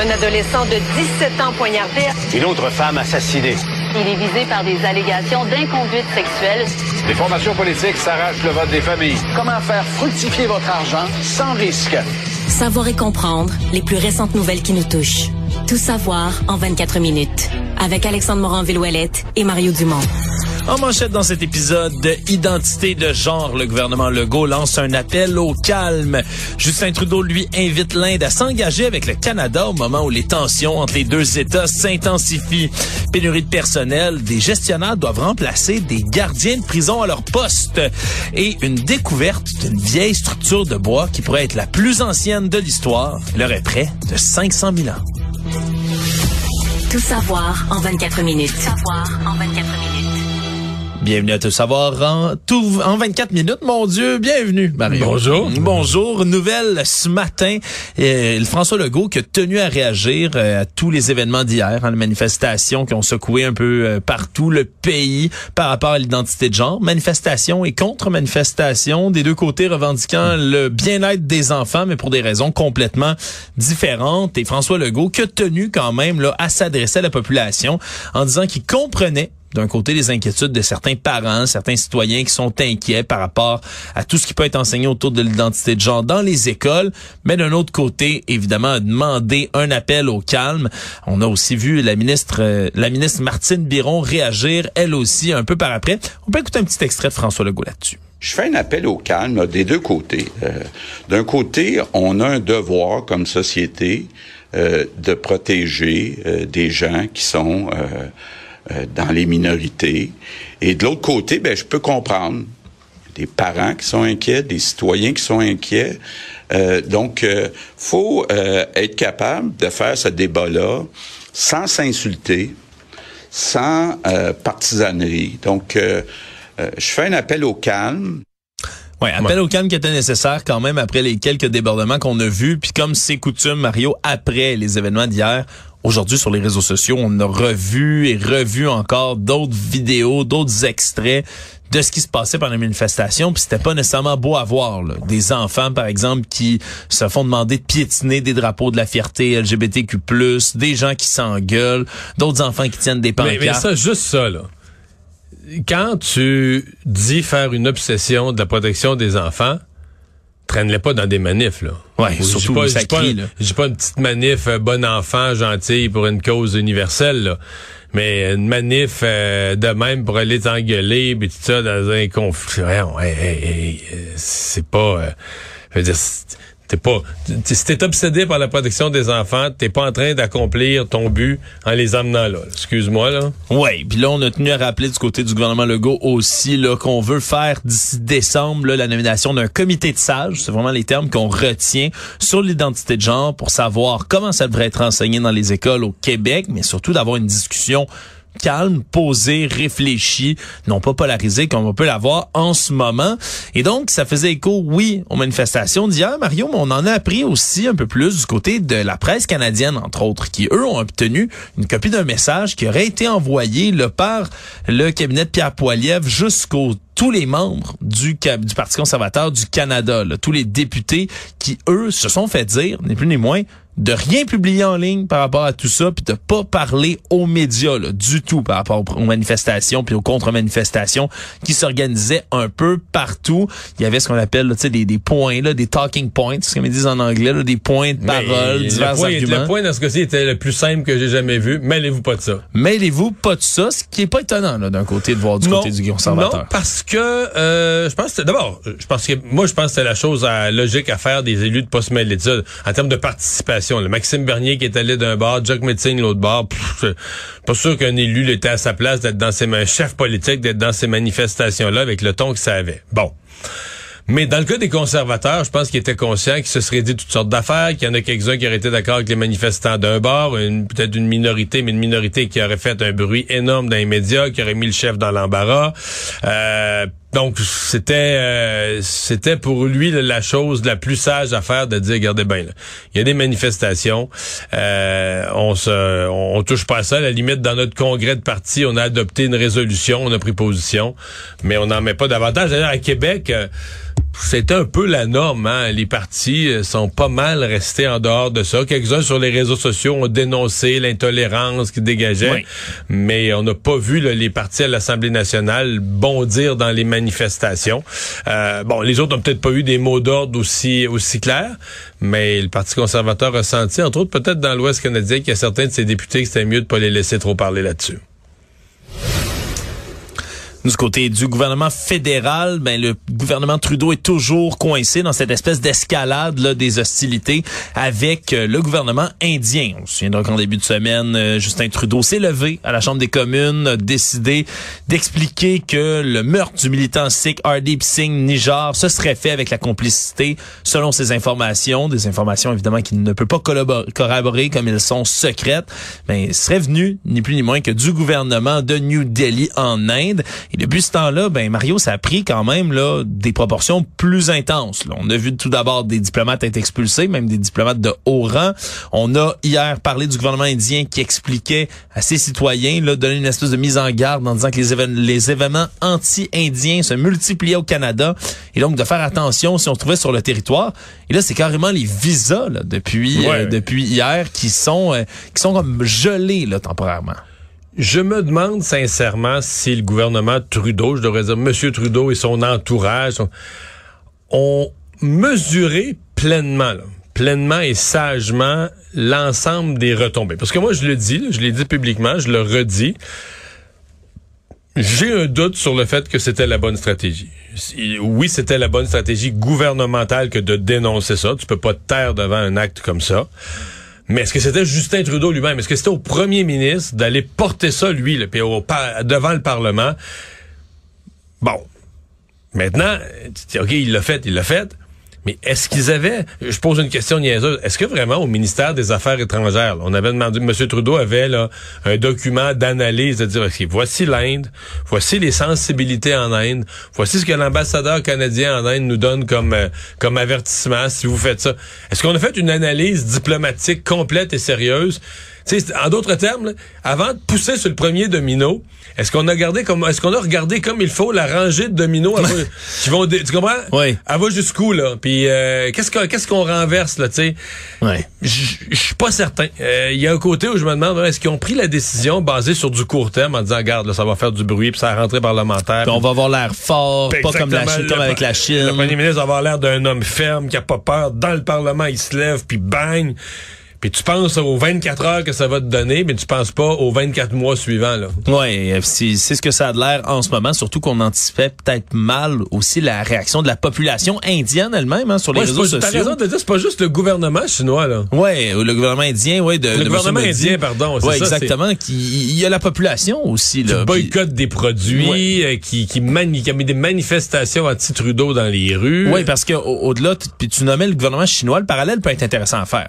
Un adolescent de 17 ans poignardé. Une autre femme assassinée. Il est visé par des allégations d'inconduite sexuelle. Les formations politiques s'arrachent le vote des familles. Comment faire fructifier votre argent sans risque? Savoir et comprendre les plus récentes nouvelles qui nous touchent. Tout savoir en 24 minutes. Avec Alexandre Morin-Villouellette et Mario Dumont. En manchette dans cet épisode de Identité de genre, le gouvernement Legault lance un appel au calme. Justin Trudeau lui invite l'Inde à s'engager avec le Canada au moment où les tensions entre les deux États s'intensifient. Pénurie de personnel, des gestionnaires doivent remplacer des gardiens de prison à leur poste. Et une découverte d'une vieille structure de bois qui pourrait être la plus ancienne de l'histoire. Elle aurait près de 500 000 ans. Tout savoir en 24 minutes. Tout savoir en 24 minutes. Bienvenue à Tout savoir en, tout, en 24 minutes. Mon Dieu, bienvenue, Mario. Bonjour. Bonjour. Nouvelle ce matin, euh, François Legault qui a tenu à réagir euh, à tous les événements d'hier, hein, les manifestations qui ont secoué un peu euh, partout le pays par rapport à l'identité de genre. Manifestations et contre-manifestations, des deux côtés revendiquant le bien-être des enfants, mais pour des raisons complètement différentes. Et François Legault qui a tenu quand même là, à s'adresser à la population en disant qu'il comprenait d'un côté les inquiétudes de certains parents, certains citoyens qui sont inquiets par rapport à tout ce qui peut être enseigné autour de l'identité de genre dans les écoles, mais d'un autre côté, évidemment, demander un appel au calme. On a aussi vu la ministre, euh, la ministre Martine Biron réagir, elle aussi, un peu par après. On peut écouter un petit extrait de François Legault là-dessus. Je fais un appel au calme des deux côtés. Euh, D'un côté, on a un devoir comme société euh, de protéger euh, des gens qui sont euh, dans les minorités. Et de l'autre côté, ben, je peux comprendre des parents qui sont inquiets, des citoyens qui sont inquiets. Euh, donc, euh, faut euh, être capable de faire ce débat-là sans s'insulter, sans euh, partisanerie. Donc, je fais un appel au calme. Ouais, appel au calme qui était nécessaire quand même après les quelques débordements qu'on a vus. Puis comme c'est coutume, Mario, après les événements d'hier, Aujourd'hui, sur les réseaux sociaux, on a revu et revu encore d'autres vidéos, d'autres extraits de ce qui se passait pendant les manifestations, puis c'était pas nécessairement beau à voir. Là. Des enfants, par exemple, qui se font demander de piétiner des drapeaux de la fierté LGBTQ+, des gens qui s'engueulent, d'autres enfants qui tiennent des pancartes. Mais, mais ça, juste ça, là. Quand tu dis faire une obsession de la protection des enfants, traîne-les pas dans des manifs, là. Ouais, surtout pas, ça pas, là. dis pas une petite manif euh, bon enfant, gentil pour une cause universelle, là. Mais une manif euh, de même pour aller t'engueuler, puis tout ça dans un conflit. Ouais, ouais, euh, c'est pas. euh, je veux dire, c'est- t'es pas. t'es- Si t'es obsédé par la protection des enfants, t'es pas en train d'accomplir ton but en les amenant là. Excuse-moi là. Oui, puis là, on a tenu à rappeler du côté du gouvernement Legault aussi là qu'on veut faire d'ici décembre là, la nomination d'un comité de sages. C'est vraiment les termes qu'on retient sur l'identité de genre pour savoir comment ça devrait être enseigné dans les écoles au Québec, mais surtout d'avoir une discussion calme, posée, réfléchie, non pas polarisée comme on peut l'avoir en ce moment. Et donc, ça faisait écho, oui, aux manifestations d'hier, Mario, mais on en a appris aussi un peu plus du côté de la presse canadienne, entre autres, qui, eux, ont obtenu une copie d'un message qui aurait été envoyé là, par le cabinet de Pierre Poilievre jusqu'aux tous les membres du, Parti conservateur du Canada, tous les députés qui, eux, se sont fait dire, ni plus ni moins, de rien publier en ligne par rapport à tout ça, puis de pas parler aux médias là, du tout par rapport aux manifestations puis aux contre-manifestations qui s'organisaient un peu partout. Il y avait ce qu'on appelle là, tu sais, des, des points, là, des talking points, ce qu'ils disent en anglais, là, des points de parole, divers le point, arguments. le point dans ce cas-ci était le plus simple que j'ai jamais vu. Mêlez-vous pas de ça. Mêlez-vous pas de ça, ce qui est pas étonnant là, d'un côté de voir du côté du conservateur. Non, parce que euh, je pense que d'abord, je pense que moi je pense que c'est la chose à- logique à faire des élus de pas se mêler de ça en termes de participation. Maxime Bernier qui est allé d'un bar, Jack Metzing l'autre bar, pff, pas sûr qu'un élu était à sa place d'être dans ces un chef politique d'être dans ces manifestations là avec le ton que ça avait. Bon. Mais dans le cas des conservateurs, je pense qu'ils étaient conscients qu'ils se seraient dit toutes sortes d'affaires, qu'il y en a quelques-uns qui auraient été d'accord avec les manifestants d'un bord, peut-être une minorité, mais une minorité qui aurait fait un bruit énorme dans les médias, qui aurait mis le chef dans l'embarras. Euh, donc c'était euh, c'était pour lui la chose la plus sage à faire de dire regardez bien il y a des manifestations euh, on se on, on touche pas à ça. À la limite dans notre congrès de parti on a adopté une résolution on a pris position mais on n'en met pas davantage. D'ailleurs à Québec euh, c'était un peu la norme. Hein? Les partis euh, sont pas mal restés en dehors de ça. Quelques-uns sur les réseaux sociaux ont dénoncé l'intolérance qui dégageait, mais on n'a pas vu les partis à l'Assemblée nationale bondir dans les manifestations. Euh, bon, les autres n'ont peut-être pas eu des mots d'ordre aussi aussi clairs, mais le Parti conservateur a senti, entre autres peut-être dans l'Ouest canadien, qu'il y a certains de ses députés que c'était mieux de pas les laisser trop parler là-dessus. Du côté du gouvernement fédéral, ben le gouvernement Trudeau est toujours coincé dans cette espèce d'escalade là, des hostilités avec euh, le gouvernement indien. On se souvient donc en début de semaine, euh, Justin Trudeau s'est levé à la Chambre des communes, a décidé d'expliquer que le meurtre du militant sikh Hardeep Singh Nijar se serait fait avec la complicité, selon ses informations, des informations évidemment qui ne peut pas corroborer comme elles sont secrètes, mais ben, serait venu ni plus ni moins que du gouvernement de New Delhi en Inde. Depuis ce temps-là, ben Mario, ça a pris quand même là des proportions plus intenses. On a vu tout d'abord des diplomates être expulsés, même des diplomates de haut rang. On a hier parlé du gouvernement indien qui expliquait à ses citoyens, là, donner une espèce de mise en garde en disant que les, les événements anti-indiens se multipliaient au Canada et donc de faire attention si on se trouvait sur le territoire. Et là, c'est carrément les visas là, depuis euh, depuis hier qui sont euh, qui sont comme gelés là temporairement. Je me demande sincèrement si le gouvernement Trudeau, je devrais dire M. Trudeau et son entourage, ont mesuré pleinement, pleinement et sagement l'ensemble des retombées. Parce que moi, je le dis, je l'ai dit publiquement, je le redis. J'ai un doute sur le fait que c'était la bonne stratégie. Oui, c'était la bonne stratégie gouvernementale que de dénoncer ça. Tu peux pas te taire devant un acte comme ça. Mais est-ce que c'était Justin Trudeau lui-même? Est-ce que c'était au premier ministre d'aller porter ça, lui, le, puis devant le Parlement? Bon. Maintenant, OK, il l'a fait, il l'a fait. Mais est-ce qu'ils avaient, je pose une question niaiseuse, est-ce que vraiment au ministère des Affaires étrangères, on avait demandé, M. Trudeau avait là, un document d'analyse de dire, OK, voici l'Inde, voici les sensibilités en Inde, voici ce que l'ambassadeur canadien en Inde nous donne comme, euh, comme avertissement si vous faites ça. Est-ce qu'on a fait une analyse diplomatique complète et sérieuse? En d'autres termes, avant de pousser sur le premier domino, est-ce qu'on a gardé comme est-ce qu'on a regardé comme il faut la rangée de dominos qui vont tu comprends? Oui. Elle va jusqu'où là? Puis euh, qu'est-ce qu'on qu'est-ce qu'on renverse là, tu sais? Ouais. Je suis pas certain. Euh, il y a un côté où je me demande est-ce qu'ils ont pris la décision basée sur du court terme en disant regarde là, ça va faire du bruit puis ça va rentrer parlementaire. On va avoir l'air fort, pas comme la Chine, comme avec la Chine. Le premier ministre va avoir l'air d'un homme ferme qui a pas peur dans le parlement, il se lève puis bang puis tu penses aux 24 heures que ça va te donner, mais tu penses pas aux 24 mois suivants. Là. Oui, c'est ce que ça a l'air en ce moment, surtout qu'on anticipait peut-être mal aussi la réaction de la population indienne elle-même hein, sur les réseaux sociaux. T'as raison de dire, c'est pas juste le gouvernement chinois. là. Oui, le gouvernement indien, oui. De, le gouvernement indien, pardon. Oui, exactement. Il y a la population aussi. Là, qui boycotte des produits, euh, qui, qui, mani qui a mis des manifestations anti-Trudeau dans les rues. Oui, parce que au-delà, puis tu nommais le gouvernement chinois, le parallèle peut être intéressant à faire.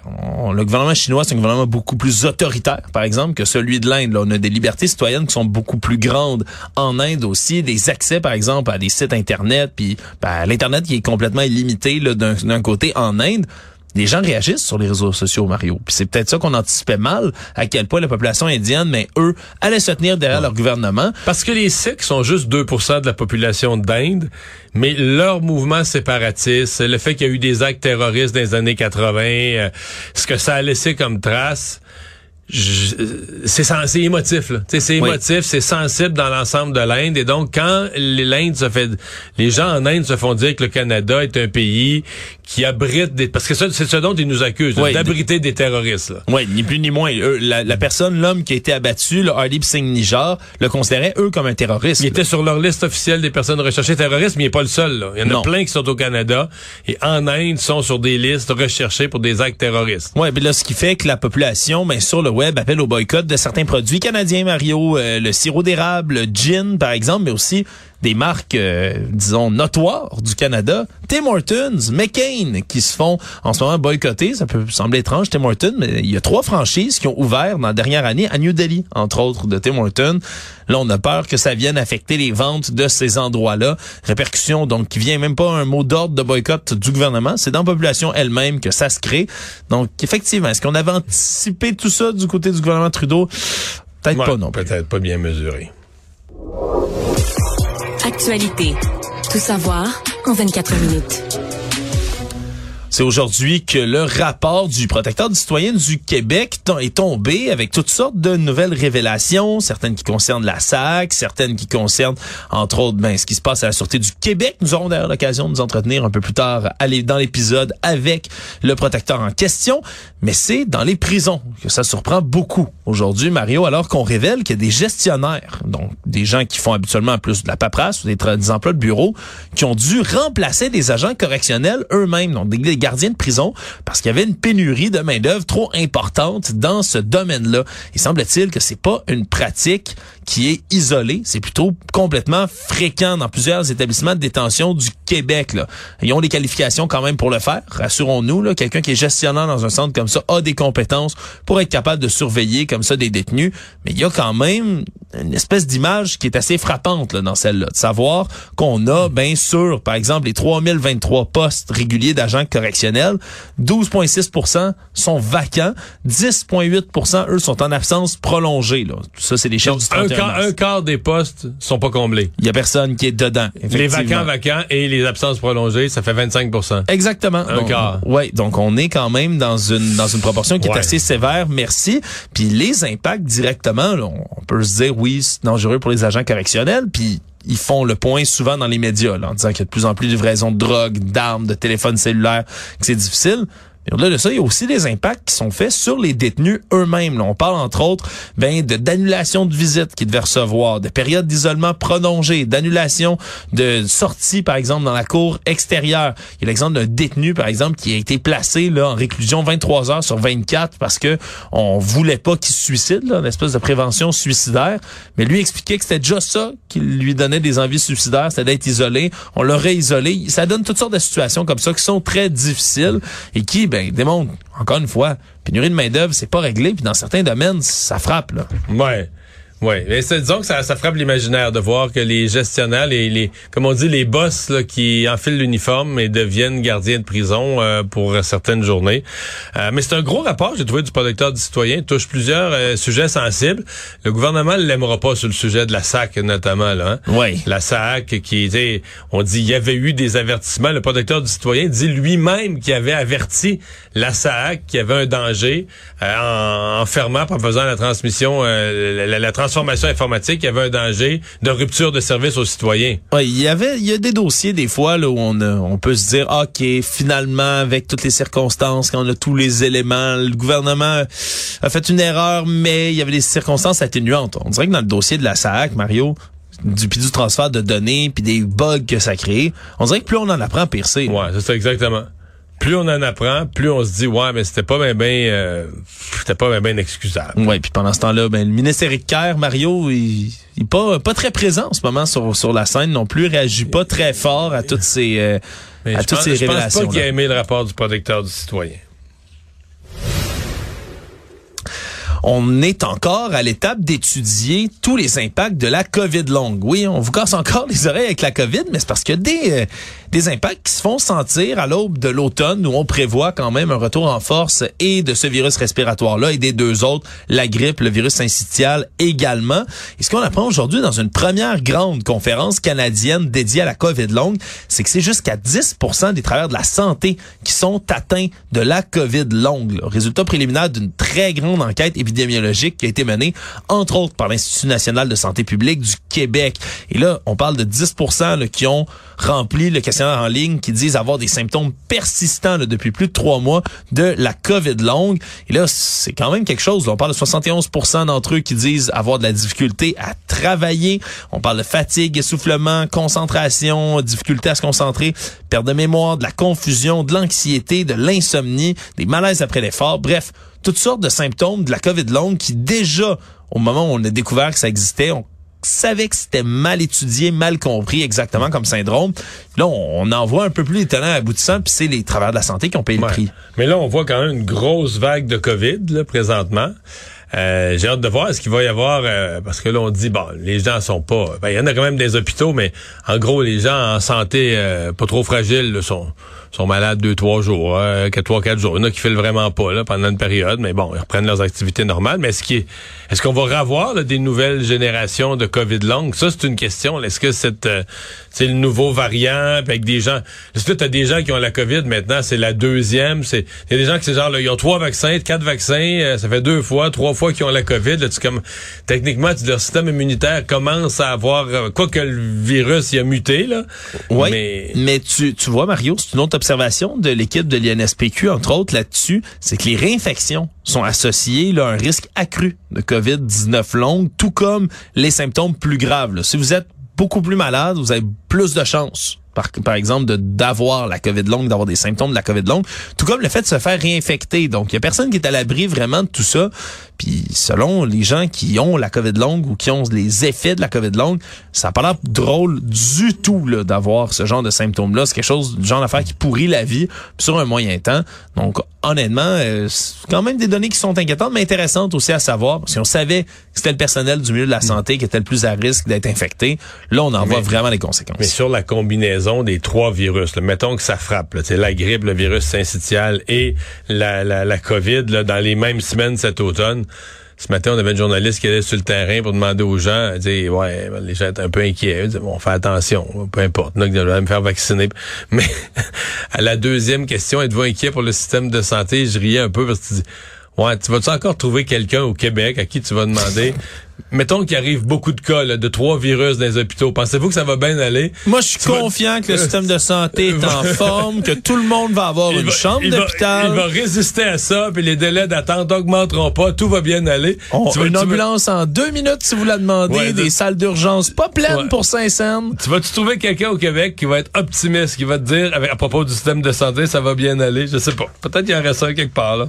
le gouvernement gouvernement chinois, c'est un gouvernement beaucoup plus autoritaire, par exemple, que celui de l'Inde. On a des libertés citoyennes qui sont beaucoup plus grandes en Inde aussi, des accès, par exemple, à des sites Internet, puis ben, l'Internet qui est complètement illimité d'un côté en Inde les gens réagissent sur les réseaux sociaux, Mario. Puis c'est peut-être ça qu'on anticipait mal, à quel point la population indienne, mais eux, allaient se tenir derrière leur gouvernement. Parce que les Sikhs sont juste 2% de la population d'Inde, mais leur mouvement séparatiste, le fait qu'il y a eu des actes terroristes dans les années 80, euh, ce que ça a laissé comme trace, c'est émotif là. C'est émotif c'est sensible dans l'ensemble de l'Inde. Et donc quand l'Inde se fait les gens en Inde se font dire que le Canada est un pays qui abrite des parce que c'est ce dont ils nous accusent d'abriter des terroristes oui ni plus ni moins. La, personne l'homme qui a été abattu le Hardeep Singh Nijar le considérait eux comme un terroriste il était sur leur liste officielle des personnes recherchées terroristes mais il n'est pas le seul là. il y en a plein qui sont au Canada et en Inde sont sur des listes recherchées pour des actes terroristes. Oui mais là ce qui fait que la population ben sur le web appelle au boycott de certains produits canadiens, Mario, euh, le sirop d'érable, le gin, par exemple, mais aussi des marques, euh, disons, notoires du Canada. Tim Hortons, McCain, qui se font en ce moment boycotter. Ça peut sembler étrange, Tim Hortons, mais il y a trois franchises qui ont ouvert dans la dernière année à New Delhi, entre autres, de Tim Hortons. Là, on a peur que ça vienne affecter les ventes de ces endroits-là. Répercussion, donc, qui vient même pas un mot d'ordre de boycott du gouvernement. C'est dans la population elle-même que ça se crée. Donc, effectivement, est-ce qu'on avait anticipé tout ça du côté du gouvernement Trudeau? Peut-être pas non Peut-être pas bien mesuré. Actualité. Tout savoir en 24 minutes. C'est aujourd'hui que le rapport du protecteur du citoyen du Québec est tombé avec toutes sortes de nouvelles révélations, certaines qui concernent la SAC, certaines qui concernent, entre autres, ben, ce qui se passe à la Sûreté du Québec. Nous aurons d'ailleurs l'occasion de nous entretenir un peu plus tard dans l'épisode avec le protecteur en question, mais c'est dans les prisons que ça surprend beaucoup aujourd'hui, Mario, alors qu'on révèle qu'il y a des gestionnaires, donc des gens qui font habituellement plus de la paperasse ou des, des emplois de bureau, qui ont dû remplacer des agents correctionnels eux-mêmes, donc des de prison parce qu'il y avait une pénurie de main-d'œuvre trop importante dans ce domaine-là. Il semble-t-il que c'est pas une pratique qui est isolée, c'est plutôt complètement fréquent dans plusieurs établissements de détention du Québec. Là. Ils ont les qualifications quand même pour le faire, rassurons-nous. Quelqu'un qui est gestionnaire dans un centre comme ça a des compétences pour être capable de surveiller comme ça des détenus. Mais il y a quand même une espèce d'image qui est assez frappante là, dans celle-là, de savoir qu'on a bien sûr, par exemple, les 3023 postes réguliers d'agents correctionnels, 12,6% sont vacants, 10,8% eux sont en absence prolongée. Là. Tout ça, c'est des chiffres du 31 un quart, un quart des postes sont pas comblés. Il y a personne qui est dedans. Les vacants vacants et les absences prolongées, ça fait 25% Exactement. Un quart. Oui, donc on est quand même dans une dans une proportion qui est assez sévère, merci. Puis les impacts directement, là, on peut se dire oui, c'est dangereux pour les agents correctionnels, puis ils font le point souvent dans les médias là, en disant qu'il y a de plus en plus de livraisons de drogue, d'armes, de téléphones cellulaires, que c'est difficile. Mais au-delà de ça, il y a aussi des impacts qui sont faits sur les détenus eux-mêmes. On parle entre autres ben, de d'annulation de visites qu'ils devaient recevoir, de périodes d'isolement prolongées, d'annulation de sorties, par exemple, dans la cour extérieure. Il y a l'exemple d'un détenu, par exemple, qui a été placé là, en réclusion 23 heures sur 24 parce que on voulait pas qu'il se suicide, là, une espèce de prévention suicidaire. Mais lui expliquait que c'était déjà ça qui lui donnait des envies suicidaires, c'était d'être isolé. On l'aurait isolé. Ça donne toutes sortes de situations comme ça qui sont très difficiles et qui ben, démontre, encore une fois, pénurie de main-d'œuvre, c'est pas réglé, puis dans certains domaines, ça frappe, là. Ouais. Oui, mais disons que ça, ça frappe l'imaginaire de voir que les gestionnaires, les, les comme on dit, les boss là, qui enfilent l'uniforme et deviennent gardiens de prison euh, pour certaines journées. Euh, mais c'est un gros rapport, j'ai trouvé, du protecteur du citoyen, touche plusieurs euh, sujets sensibles. Le gouvernement ne l'aimera pas sur le sujet de la SAC, notamment. Là, hein? Oui. La SAC, qui était, on dit, il y avait eu des avertissements. Le protecteur du citoyen dit lui-même qu'il avait averti la SAC qu'il y avait un danger en, en, fermant, en faisant la transmission, la, la, la transformation informatique, il y avait un danger de rupture de service aux citoyens. Oui, il y avait, il y a des dossiers des fois là où on, on peut se dire, ok, finalement avec toutes les circonstances, quand on a tous les éléments, le gouvernement a fait une erreur, mais il y avait des circonstances atténuantes. On dirait que dans le dossier de la SAC, Mario, du puis du transfert de données puis des bugs que ça crée, on dirait que plus on en apprend, pire c'est. Ouais, c'est ça exactement plus on en apprend, plus on se dit ouais, mais c'était pas bien ben, euh, c'était pas bien ben excusable. Ouais, puis pendant ce temps-là, ben le ministre Éric Kerr, Mario, il, il est pas pas très présent en ce moment sur sur la scène non plus, réagit pas très fort à toutes ces euh, à toutes pense, ces révélations. Je pense pas qu'il a aimé le rapport du protecteur du citoyen. on est encore à l'étape d'étudier tous les impacts de la COVID longue. Oui, on vous casse encore les oreilles avec la COVID, mais c'est parce qu'il y a des, euh, des impacts qui se font sentir à l'aube de l'automne où on prévoit quand même un retour en force et de ce virus respiratoire-là et des deux autres, la grippe, le virus syncytial également. Et ce qu'on apprend aujourd'hui dans une première grande conférence canadienne dédiée à la COVID longue, c'est que c'est jusqu'à 10% des travailleurs de la santé qui sont atteints de la COVID longue. Là. Résultat préliminaire d'une très grande enquête épidémiologique qui a été menée, entre autres, par l'Institut national de santé publique du Québec. Et là, on parle de 10 là, qui ont rempli le questionnaire en ligne, qui disent avoir des symptômes persistants depuis plus de trois mois de la COVID longue. Et là, c'est quand même quelque chose. On parle de 71% d'entre eux qui disent avoir de la difficulté à travailler. On parle de fatigue, essoufflement, concentration, difficulté à se concentrer, perte de mémoire, de la confusion, de l'anxiété, de l'insomnie, des malaises après l'effort. Bref, toutes sortes de symptômes de la COVID longue qui déjà, au moment où on a découvert que ça existait, on savait que c'était mal étudié, mal compris exactement comme syndrome. Là, on, en voit un peu plus les tenants aboutissants, puis c'est les travailleurs de la santé qui ont payé le prix. Mais là, on voit quand même une grosse vague de COVID là, présentement. Euh, j'ai hâte de voir ce qu'il va y avoir euh, parce que là on dit bon les gens sont pas ben il y en a quand même des hôpitaux mais en gros les gens en santé euh, pas trop fragiles sont sont malades deux, trois jours, euh, quatre, trois, quatre jours. Il y en a qui filent vraiment pas là, pendant une période, mais bon, ils reprennent leurs activités normales. Mais est-ce qu'il est-ce qu'on va revoir là, des nouvelles générations de COVID longue? Ça, c'est une question. Est-ce que c'est euh, c'est le nouveau variant avec des gens. Est-ce que tu as des gens qui ont la COVID maintenant, c'est la deuxième. C'est Il y a des gens qui c'est genre là, ils ont trois vaccins, quatre vaccins, euh, ça fait deux fois, trois fois qu'ils ont la COVID. Là, tu, comme techniquement, tu, leur système immunitaire commence à avoir euh, quoi que le virus il a muté là. Oui. Mais, mais tu, tu vois, Mario, c'est une autre observation de l'équipe de l'INSPQ, entre autres, là-dessus, c'est que les réinfections sont associées là, à un risque accru de COVID-19 longue, tout comme les symptômes plus graves. Là. Si vous êtes beaucoup plus malade, vous avez plus de chances par, par exemple, de d'avoir la COVID longue, d'avoir des symptômes de la COVID longue, tout comme le fait de se faire réinfecter. Donc, il y a personne qui est à l'abri vraiment de tout ça. Puis, selon les gens qui ont la COVID longue ou qui ont les effets de la COVID longue, ça n'a pas l'air drôle du tout là, d'avoir ce genre de symptômes-là. C'est quelque chose, du genre d'affaire qui pourrit la vie sur un moyen temps. Donc, honnêtement, euh, c'est quand même des données qui sont inquiétantes, mais intéressantes aussi à savoir. Si on savait que c'était le personnel du milieu de la santé qui était le plus à risque d'être infecté, là, on en voit vraiment les conséquences. Mais sur la combinaison des trois virus, mettons que ça frappe, là, la grippe, le virus syncytial et la, la, la COVID là, dans les mêmes semaines cet automne, ce matin, on avait une journaliste qui allait sur le terrain pour demander aux gens, dire, ouais, les gens étaient un peu inquiets. Bon, fait attention, peu importe. vais me faire vacciner. Mais à la deuxième question, êtes-vous inquiet pour le système de santé? Je riais un peu parce que ouais, tu vas-tu encore trouver quelqu'un au Québec à qui tu vas demander? Mettons qu'il arrive beaucoup de cas de trois virus dans les hôpitaux. Pensez-vous que ça va bien aller? Moi, je suis confiant que le système de santé est en forme, que tout le monde va avoir une chambre d'hôpital. Il va résister à ça, puis les délais d'attente n'augmenteront pas. Tout va bien aller. On, tu une ambulance en deux minutes si vous la demandez. des salles d'urgence pas pleines pour Saint-Saëns. Tu vas-tu trouver quelqu'un au Québec qui va être optimiste, qui va te dire, à propos du système de santé, ça va bien aller? Je sais pas. Peut-être qu'il y aurait ça quelque part, là.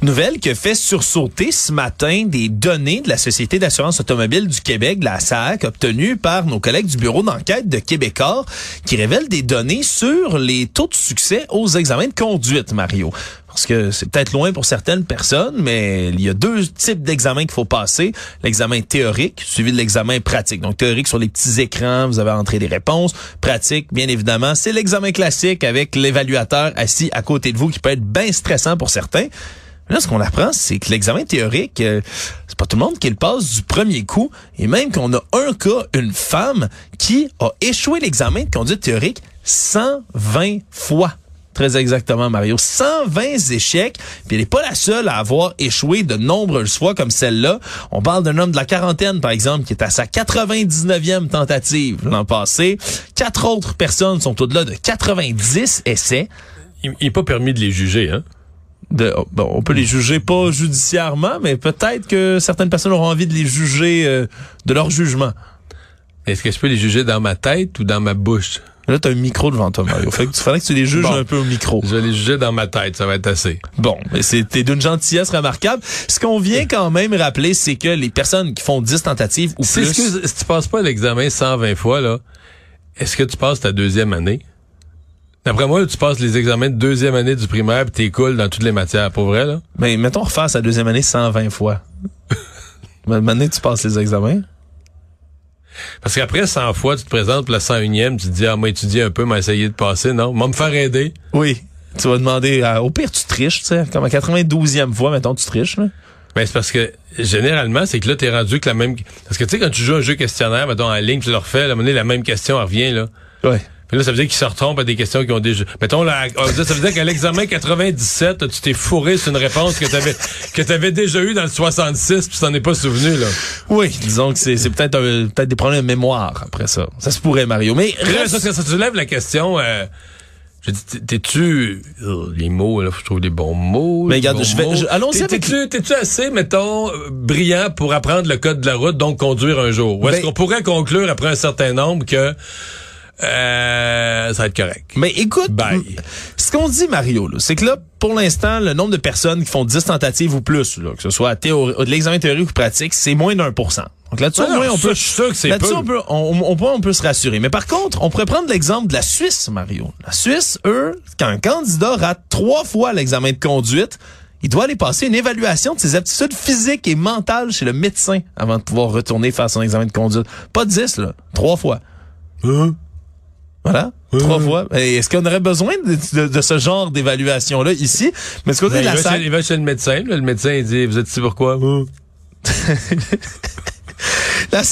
Nouvelle que fait sursauter ce matin des données de la Société d'assurance automobile du Québec, la SAC, obtenues par nos collègues du bureau d'enquête de Québecor, qui révèlent des données sur les taux de succès aux examens de conduite, Mario. Parce que c'est peut-être loin pour certaines personnes, mais il y a deux types d'examens qu'il faut passer. L'examen théorique, suivi de l'examen pratique. Donc théorique sur les petits écrans, vous avez entré des réponses. Pratique, bien évidemment, c'est l'examen classique avec l'évaluateur assis à côté de vous qui peut être bien stressant pour certains. Là, ce qu'on apprend, c'est que l'examen théorique, euh, c'est pas tout le monde qui le passe du premier coup. Et même qu'on a un cas, une femme, qui a échoué l'examen de conduite théorique 120 fois. Très exactement, Mario. 120 échecs. Puis elle n'est pas la seule à avoir échoué de nombreuses fois comme celle-là. On parle d'un homme de la quarantaine, par exemple, qui est à sa 99e tentative l'an passé. Quatre autres personnes sont au-delà de 90 essais. Il n'est pas permis de les juger, hein? De, bon, on peut les juger pas judiciairement, mais peut-être que certaines personnes auront envie de les juger euh, de leur jugement. Est-ce que je peux les juger dans ma tête ou dans ma bouche? Là, tu as un micro devant toi, Mario. Fait que tu fallait que tu les juges un peu au micro. Je vais les juger dans ma tête, ça va être assez. Bon, mais c'était d'une gentillesse remarquable. Ce qu'on vient quand même rappeler, c'est que les personnes qui font 10 tentatives ou plus... Que, si tu passes pas l'examen 120 fois, là, est-ce que tu passes ta deuxième année? D'après moi, tu passes les examens de deuxième année du primaire puis t'es cool dans toutes les matières, pour vrai, là? Mais ben, mettons refaire sa deuxième année 120 fois. Maintenant, tu passes les examens? Parce qu'après 100 fois, tu te présentes pour la 101e, tu te dis, ah, moi, étudier un peu, m'a essayé de passer, non? Moi, me faire aider. Oui. Tu vas demander, au pire, tu triches, tu sais. Comme à 92e fois, mettons, tu triches, là. Ben, c'est parce que, généralement, c'est que là, t'es rendu que la même, parce que, tu sais, quand tu joues un jeu questionnaire, mettons, en ligne, tu leur fais, à un moment donné, la même question, elle revient, là. Ouais. Puis là, ça veut dire qu'ils se retrompent à des questions qui ont déjà... Mettons, là, ça veut dire qu'à l'examen 97, tu t'es fourré sur une réponse que t'avais que t'avais déjà eu dans le 66, puis t'en es pas souvenu, là? Oui, disons que c'est peut-être peut-être des problèmes de mémoire après ça. Ça se pourrait, Mario. Mais ça, ça, ça soulève la question... Euh, je dis, t'es-tu euh, les mots là, je trouve des bons mots. Mais regarde, je vais, allons-y avec. T'es-tu assez, mettons, brillant pour apprendre le code de la route, donc conduire un jour? Ou est-ce ben qu'on pourrait conclure après un certain nombre que euh, ça va être correct. Mais écoute, ce qu'on dit, Mario, c'est que là, pour l'instant, le nombre de personnes qui font 10 tentatives ou plus, là, que ce soit de l'examen théorique ou pratique, c'est moins d'un pour cent. Donc là-dessus, on peut, là-dessus, on peut, on, peut, on peut se rassurer. Mais par contre, on pourrait prendre l'exemple de la Suisse, Mario. La Suisse, eux, quand un candidat rate trois fois l'examen de conduite, il doit aller passer une évaluation de ses aptitudes physiques et mentales chez le médecin avant de pouvoir retourner faire son examen de conduite. Pas 10, là. Trois fois. Hein? Voilà. Trois fois. Est-ce qu'on aurait besoin de, de- de ce genre d'évaluation-là ici? Mais ce côté Ben, de il, la va salle- chez, il va chez le médecin. là, le médecin, il dit, vous êtes ici pourquoi? Hein? La,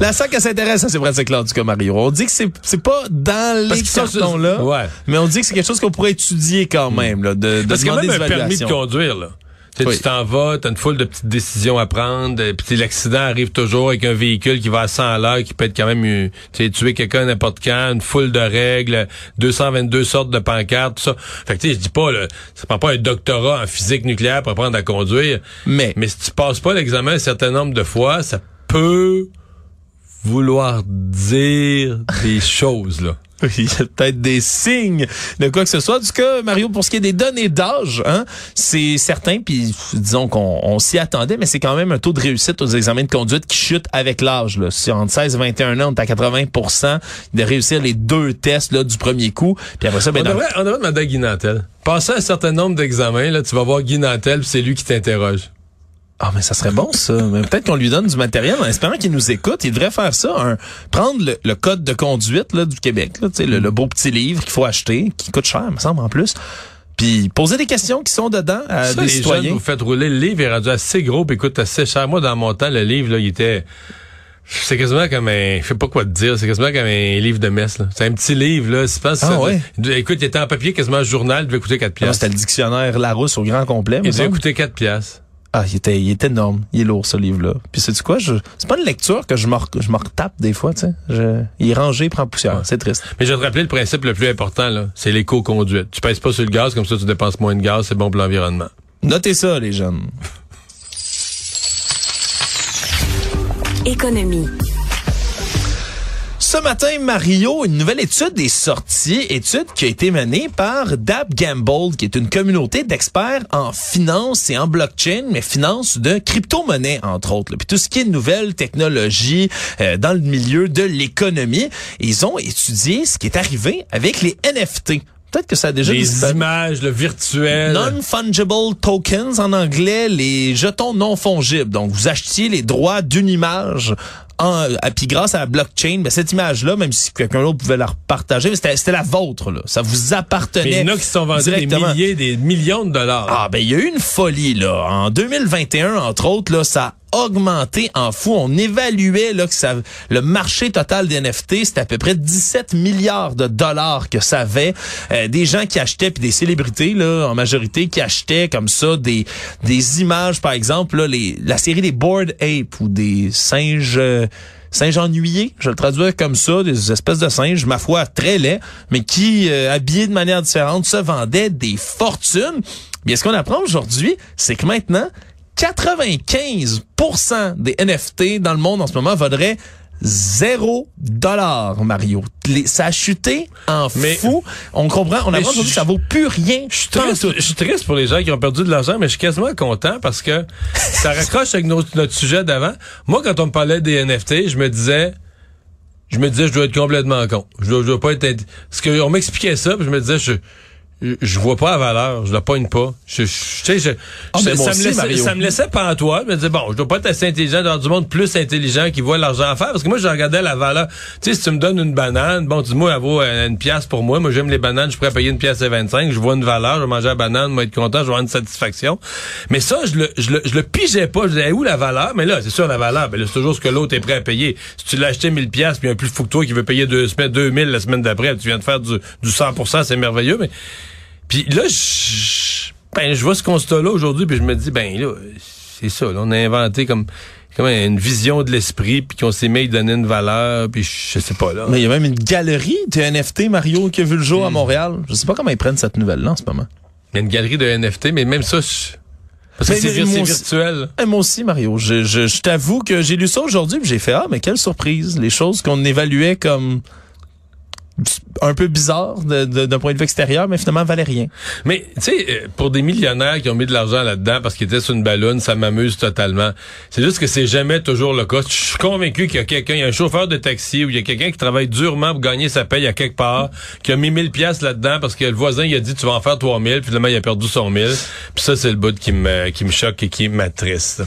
la SAC, elle s'intéresse à ces pratiques-là, en tout cas, Mario. On dit que c'est, c'est pas dans les cartons-là, Ouais. mais on dit que c'est quelque chose qu'on pourrait étudier quand même, là, de, de Parce que demander même des un permis de conduire, là. Tu sais, Oui. Tu t'en vas, t'as une foule de petites décisions à prendre, euh, puis l'accident arrive toujours avec un véhicule qui va à 100 à l'heure, qui peut être quand même, tuer quelqu'un n'importe quand, une foule de règles, 222 sortes de pancartes, tout ça. Fait que tu sais, je dis pas, là, ça prend pas un doctorat en physique nucléaire pour apprendre à conduire, Mais, mais si tu passes pas l'examen un certain nombre de fois, ça peut vouloir dire des choses, là. Il y a peut-être des signes de quoi que ce soit. En tout cas, Mario, pour ce qui est des données d'âge, hein, c'est certain, puis disons qu'on on s'y attendait, mais c'est quand même un taux de réussite aux examens de conduite qui chute avec l'âge. Là. Si entre 16 et 21 ans, on est à 80% de réussir les deux tests là, du premier coup. Puis après ça, ben, On devrait, on devrait demander à Guy Nantel. Passer un certain nombre d'examens, là, tu vas voir Guy Nantel, puis c'est lui qui t'interroge. Ah, mais ça serait bon, ça. Peut-être qu'on lui donne du matériel en espérant qu'il nous écoute. Il devrait faire ça. un- prendre le, le code de conduite là, du Québec, là, tu sais, le, le beau petit livre qu'il faut acheter, qui coûte cher, me semble, en plus. Puis poser des questions qui sont dedans à Ça, des les citoyens. jeunes, vous faites rouler. Le livre est rendu assez gros, puis écoute, assez cher. Moi, dans mon temps, le livre, là, il était... C'est quasiment comme un... Je sais pas quoi te dire. C'est quasiment comme un livre de messe. C'est un petit livre, là. Je pense Ah, ça- ouais? Écoute, il était en papier, quasiment un journal, il devait coûter 4 Ah, piastres. C'était le dictionnaire Larousse au grand complet. Il devait coûter 4 piastres. Ah, il était, il est énorme. Il est lourd, ce livre-là. Puis c'est quoi? Je, c'est pas une lecture que je me, je me retape des fois, tu sais. Je- Il est rangé, il prend poussière. C'est triste. Mais je vais te rappeler le principe le plus important, là. C'est l'éco-conduite. Tu pèses pas sur le gaz, comme ça, tu dépenses moins de gaz, c'est bon pour l'environnement. Notez ça, les jeunes. Économie. Ce matin, Mario, une nouvelle étude est sortie, étude qui a été menée par Dab Gamble, qui est une communauté d'experts en finance et en blockchain, mais finance de crypto-monnaie, entre autres. là. Puis tout ce qui est nouvelles technologies euh, dans le milieu de l'économie. Ils ont étudié ce qui est arrivé avec les NFT. Peut-être que ça a déjà Les disparu. images, le virtuel. Non-fungible tokens en anglais, les jetons non fongibles. Donc, vous achetiez les droits d'une image. En, à- puis grâce à la blockchain, ben, cette image-là, même si quelqu'un d'autre pouvait la repartager, c'était c'était la vôtre. Là. Ça vous appartenait. Mais il y en a qui se sont vendus des milliers, des millions de dollars. Ah ben il y a eu une folie là. En 2021 entre autres là, ça a augmenté en fou. On évaluait là que ça le marché total des NFT, c'était à peu près 17 milliards de dollars que ça avait. Euh, des gens qui achetaient puis des célébrités là en majorité qui achetaient comme ça des des images par exemple là, les la série des Bored Ape ou des singes euh, singes ennuyés, je le traduis comme ça, des espèces de singes, ma foi, très laids, mais qui, euh, habillés de manière différente, se vendaient des fortunes. Bien, ce qu'on apprend aujourd'hui, c'est que maintenant, 95% des NFT dans le monde en ce moment vaudraient zéro dollar, Mario. Les- ça a chuté en Mais- fou. On comprend, on apprend je- aujourd'hui que ça vaut plus rien. Je suis triste, je suis triste pour les gens qui ont perdu de l'argent, mais je suis quasiment content parce que ça raccroche avec notre, notre sujet d'avant. Moi, quand on me parlait des NFT, je me disais, je me disais, je dois être complètement con. Je dois, je dois pas être, parce que on m'expliquait ça, puis je me disais, je, je, vois pas la valeur, je la pogne pas. Je, je- tu sais, je, Ah, je- mais moi ça, me laissait, ça me laissait pantois. Je me disais, bon, je dois pas être assez intelligent dans du monde plus intelligent qui voit l'argent à faire. Parce que moi, je regardais la valeur. Tu sais, si tu me donnes une banane, bon, dis-moi, elle vaut euh, une pièce pour moi. Moi, j'aime les bananes, je pourrais payer une pièce et 25. Je vois une valeur, je vais manger la banane, je vais être content, je vais avoir une satisfaction. Mais ça, je le, je le, je le pigeais pas. Je disais, où la valeur? Mais là, c'est sûr, la valeur, ben c'est toujours ce que l'autre est prêt à payer. Si tu l'as acheté 1000 pièces puis un plus fou que toi qui veut payer deux semaines, 2000 la semaine d'après, tu viens de faire du, du 100%, c'est merveilleux, mais puis là, je, ben, je vois ce constat-là aujourd'hui, puis je me dis, ben là, c'est ça. là, on a inventé comme, comme une vision de l'esprit, puis qu'on s'est mis à donner une valeur, puis je sais pas là. Mais il y a même une galerie de NFT, Mario, qui a vu le jour à Montréal. Je sais pas comment ils prennent cette nouvelle-là en ce moment. Il y a une galerie de NFT, mais même ça, je- parce que Mais- c'est virtuel. Eh, moi aussi, Mario. Je, je, je t'avoue que j'ai lu ça aujourd'hui puis j'ai fait ah mais quelle surprise. Les choses qu'on évaluait comme un peu bizarre d'un point de vue extérieur, mais finalement valait rien. Mais tu sais, euh, pour des millionnaires qui ont mis de l'argent là-dedans parce qu'ils étaient sur une ballonne, ça m'amuse totalement. C'est juste que c'est jamais toujours le cas. Je suis convaincu qu'il y a quelqu'un, il y a un chauffeur de taxi ou il y a quelqu'un qui travaille durement pour gagner sa paye à quelque part, qui a mis 1000 pièces là-dedans parce que le voisin il a dit tu vas en faire 3000, puis finalement il a perdu son 1000. Puis ça c'est le bout qui me qui me choque et qui m'attriste.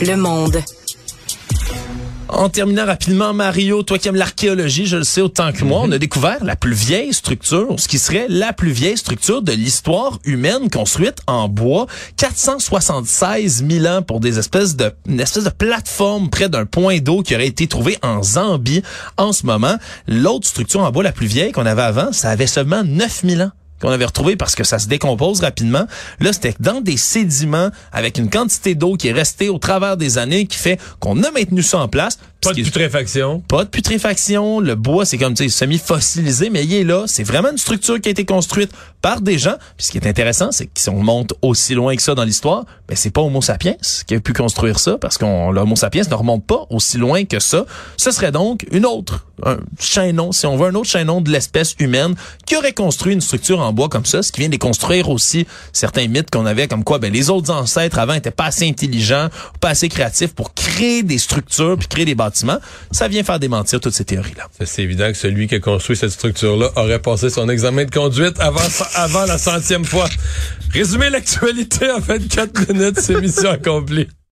Le monde. En terminant rapidement, Mario, toi qui aimes l'archéologie, je le sais autant que moi, on a découvert la plus vieille structure, ce qui serait la plus vieille structure de l'histoire humaine construite en bois. 476 000 ans pour des espèces de, une espèce de plateforme près d'un point d'eau qui aurait été trouvé en Zambie en ce moment. L'autre structure en bois la plus vieille qu'on avait avant, ça avait seulement 9 000 ans qu'on avait retrouvé parce que ça se décompose rapidement. Là, c'était dans des sédiments avec une quantité d'eau qui est restée au travers des années qui fait qu'on a maintenu ça en place. Pas de putréfaction. Pas de putréfaction. Le bois, c'est comme, tu sais, semi-fossilisé, mais il est là. C'est vraiment une structure qui a été construite par des gens. Puis ce qui est intéressant, c'est que si on monte aussi loin que ça dans l'histoire, ben c'est pas Homo sapiens qui a pu construire ça, parce qu'on l'Homo sapiens ne remonte pas aussi loin que ça. Ce serait donc une autre, un chaînon, si on veut, un autre chaînon de l'espèce humaine qui aurait construit une structure en bois comme ça, ce qui vient déconstruire aussi certains mythes qu'on avait, comme quoi ben, les autres ancêtres avant étaient pas assez intelligents, pas assez créatifs pour créer des structures puis créer des bâtiments ça vient faire démentir toutes ces théories-là. C'est évident que celui qui a construit cette structure-là aurait passé son examen de conduite avant, avant la centième fois. Résumer l'actualité en 24 minutes, c'est mission accomplie.